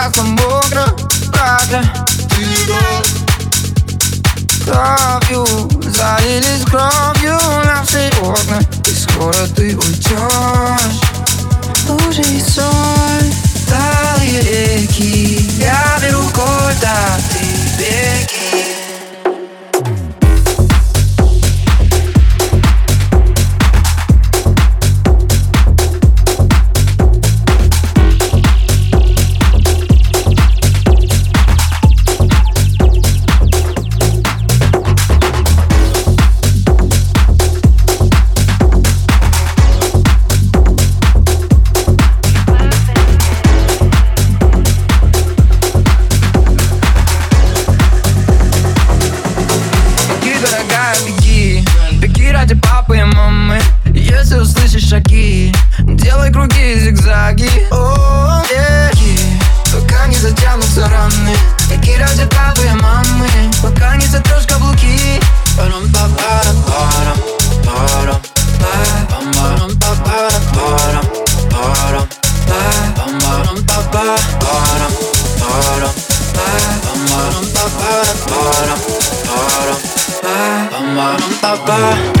окна Который день ужасно мокро Правда, ты Кровью залились кровью наши окна И скоро ты уйдешь Лужи и соль, талые реки Я беру куда ты беги Беги, Bottom, bottom, bottom, bottom, bottom, bottom.